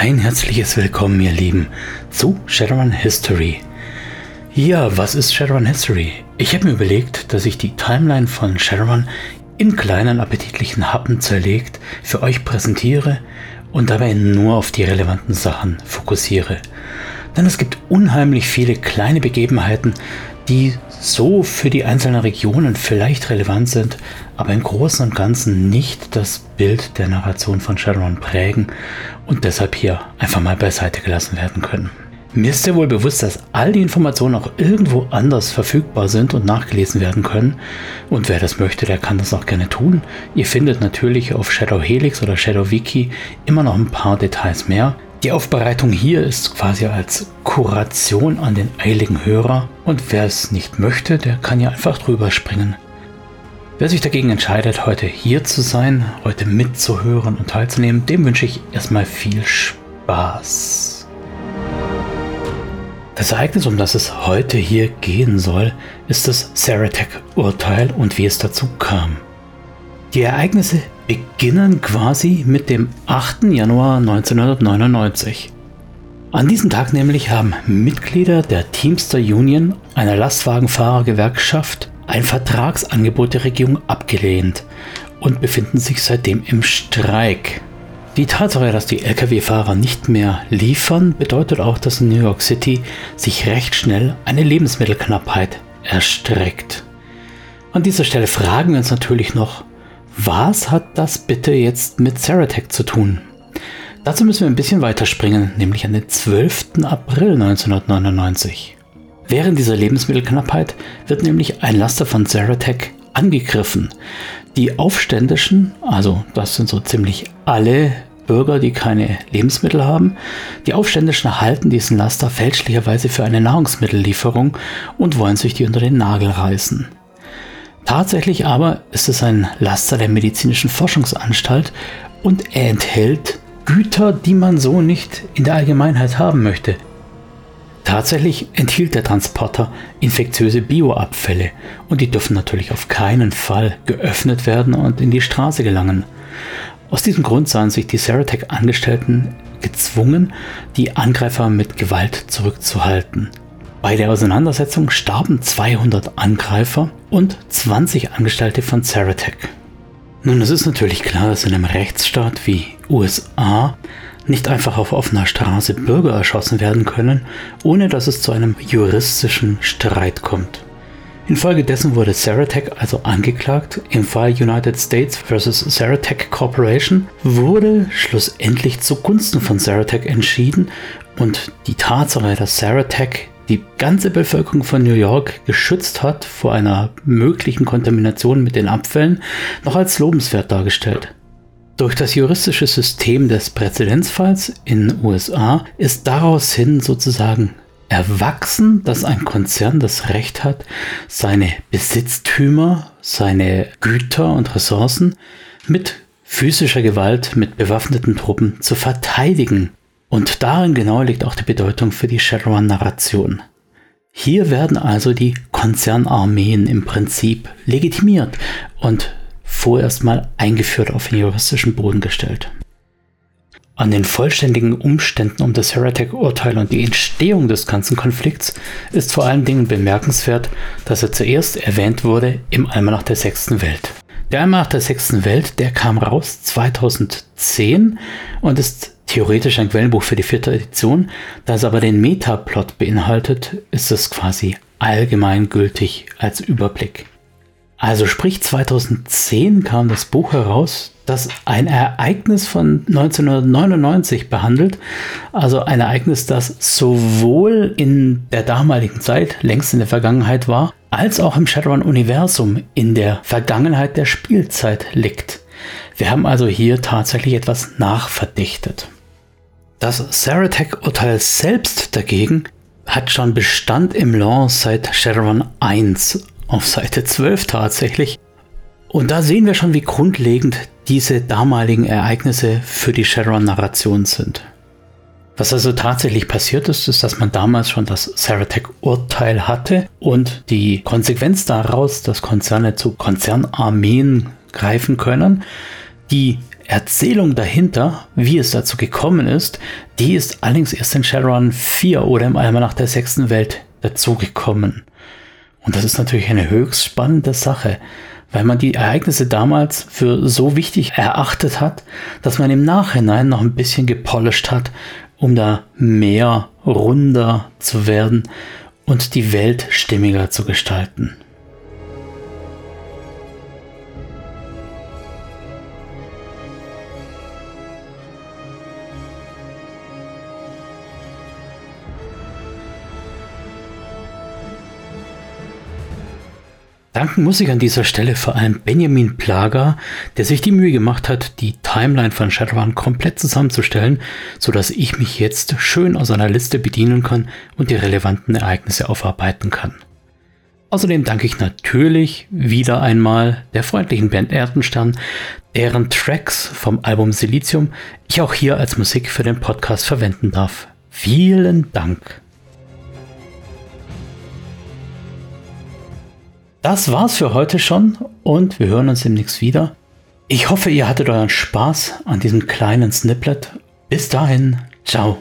Ein herzliches Willkommen, ihr Lieben, zu Shadowrun History. Ja, was ist Shadowrun History? Ich habe mir überlegt, dass ich die Timeline von Shadowrun in kleinen appetitlichen Happen zerlegt für euch präsentiere und dabei nur auf die relevanten Sachen fokussiere. Denn es gibt unheimlich viele kleine Begebenheiten, die so für die einzelnen Regionen vielleicht relevant sind, aber im Großen und Ganzen nicht das Bild der Narration von Shadowrun prägen und deshalb hier einfach mal beiseite gelassen werden können. Mir ist sehr wohl bewusst, dass all die Informationen auch irgendwo anders verfügbar sind und nachgelesen werden können. Und wer das möchte, der kann das auch gerne tun. Ihr findet natürlich auf Shadow Helix oder Shadow Wiki immer noch ein paar Details mehr. Die Aufbereitung hier ist quasi als Kuration an den eiligen Hörer und wer es nicht möchte, der kann ja einfach drüber springen. Wer sich dagegen entscheidet, heute hier zu sein, heute mitzuhören und teilzunehmen, dem wünsche ich erstmal viel Spaß. Das Ereignis, um das es heute hier gehen soll, ist das Saratec-Urteil und wie es dazu kam. Die Ereignisse beginnen quasi mit dem 8. Januar 1999. An diesem Tag nämlich haben Mitglieder der Teamster Union, einer Lastwagenfahrergewerkschaft, ein Vertragsangebot der Regierung abgelehnt und befinden sich seitdem im Streik. Die Tatsache, dass die Lkw-Fahrer nicht mehr liefern, bedeutet auch, dass in New York City sich recht schnell eine Lebensmittelknappheit erstreckt. An dieser Stelle fragen wir uns natürlich noch, was hat das bitte jetzt mit Ceratec zu tun? Dazu müssen wir ein bisschen weiterspringen, nämlich an den 12. April 1999. Während dieser Lebensmittelknappheit wird nämlich ein Laster von Ceratec angegriffen. Die Aufständischen, also das sind so ziemlich alle Bürger, die keine Lebensmittel haben, die Aufständischen halten diesen Laster fälschlicherweise für eine Nahrungsmittellieferung und wollen sich die unter den Nagel reißen. Tatsächlich aber ist es ein Laster der medizinischen Forschungsanstalt und er enthält Güter, die man so nicht in der Allgemeinheit haben möchte. Tatsächlich enthielt der Transporter infektiöse Bioabfälle und die dürfen natürlich auf keinen Fall geöffnet werden und in die Straße gelangen. Aus diesem Grund sahen sich die Ceratec-Angestellten gezwungen, die Angreifer mit Gewalt zurückzuhalten. Bei der Auseinandersetzung starben 200 Angreifer und 20 Angestellte von Ceratec. Nun, es ist natürlich klar, dass in einem Rechtsstaat wie USA nicht einfach auf offener Straße Bürger erschossen werden können, ohne dass es zu einem juristischen Streit kommt. Infolgedessen wurde Ceratec also angeklagt. Im Fall United States vs. Ceratec Corporation wurde schlussendlich zugunsten von Ceratec entschieden und die Tatsache, dass Ceratec die ganze Bevölkerung von New York geschützt hat vor einer möglichen Kontamination mit den Abfällen, noch als lobenswert dargestellt. Durch das juristische System des Präzedenzfalls in USA ist daraus hin sozusagen erwachsen, dass ein Konzern das Recht hat, seine Besitztümer, seine Güter und Ressourcen mit physischer Gewalt, mit bewaffneten Truppen zu verteidigen und darin genau liegt auch die Bedeutung für die Shadowrun-Narration. Hier werden also die Konzernarmeen im Prinzip legitimiert und vorerst mal eingeführt auf den juristischen Boden gestellt. An den vollständigen Umständen um das Heretic-Urteil und die Entstehung des ganzen Konflikts ist vor allen Dingen bemerkenswert, dass er zuerst erwähnt wurde im Almanach der Sechsten Welt. Der Almanach der Sechsten Welt, der kam raus 2010 und ist theoretisch ein Quellenbuch für die vierte Edition. Da es aber den Metaplot beinhaltet, ist es quasi allgemeingültig als Überblick. Also sprich 2010 kam das Buch heraus, das ein Ereignis von 1999 behandelt. Also ein Ereignis, das sowohl in der damaligen Zeit, längst in der Vergangenheit war, als auch im Shadowrun-Universum in der Vergangenheit der Spielzeit liegt. Wir haben also hier tatsächlich etwas nachverdichtet. Das Saratec-Urteil selbst dagegen hat schon Bestand im Lore seit Shadowrun 1, auf Seite 12 tatsächlich. Und da sehen wir schon, wie grundlegend diese damaligen Ereignisse für die Shadowrun-Narration sind. Was also tatsächlich passiert ist, ist, dass man damals schon das Saratec-Urteil hatte und die Konsequenz daraus, dass Konzerne zu Konzernarmeen greifen können, die Erzählung dahinter, wie es dazu gekommen ist, die ist allerdings erst in Shadowrun 4 oder im Almanach der sechsten Welt dazugekommen. Und das ist natürlich eine höchst spannende Sache, weil man die Ereignisse damals für so wichtig erachtet hat, dass man im Nachhinein noch ein bisschen gepolished hat, um da mehr runder zu werden und die Welt stimmiger zu gestalten. Danken muss ich an dieser Stelle vor allem Benjamin Plager, der sich die Mühe gemacht hat, die Timeline von Shadowrun komplett zusammenzustellen, sodass ich mich jetzt schön aus einer Liste bedienen kann und die relevanten Ereignisse aufarbeiten kann. Außerdem danke ich natürlich wieder einmal der freundlichen Band Erdenstern, deren Tracks vom Album Silizium ich auch hier als Musik für den Podcast verwenden darf. Vielen Dank. Das war's für heute schon und wir hören uns demnächst wieder. Ich hoffe, ihr hattet euren Spaß an diesem kleinen Snippet. Bis dahin, ciao.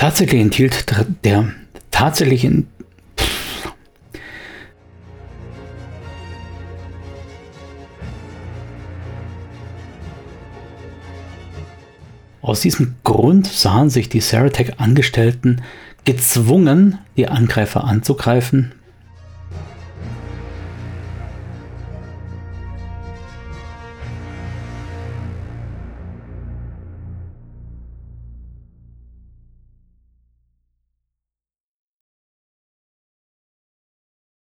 Tatsächlich enthielt der tatsächlich in, Aus diesem Grund sahen sich die Saratec-Angestellten gezwungen, die Angreifer anzugreifen,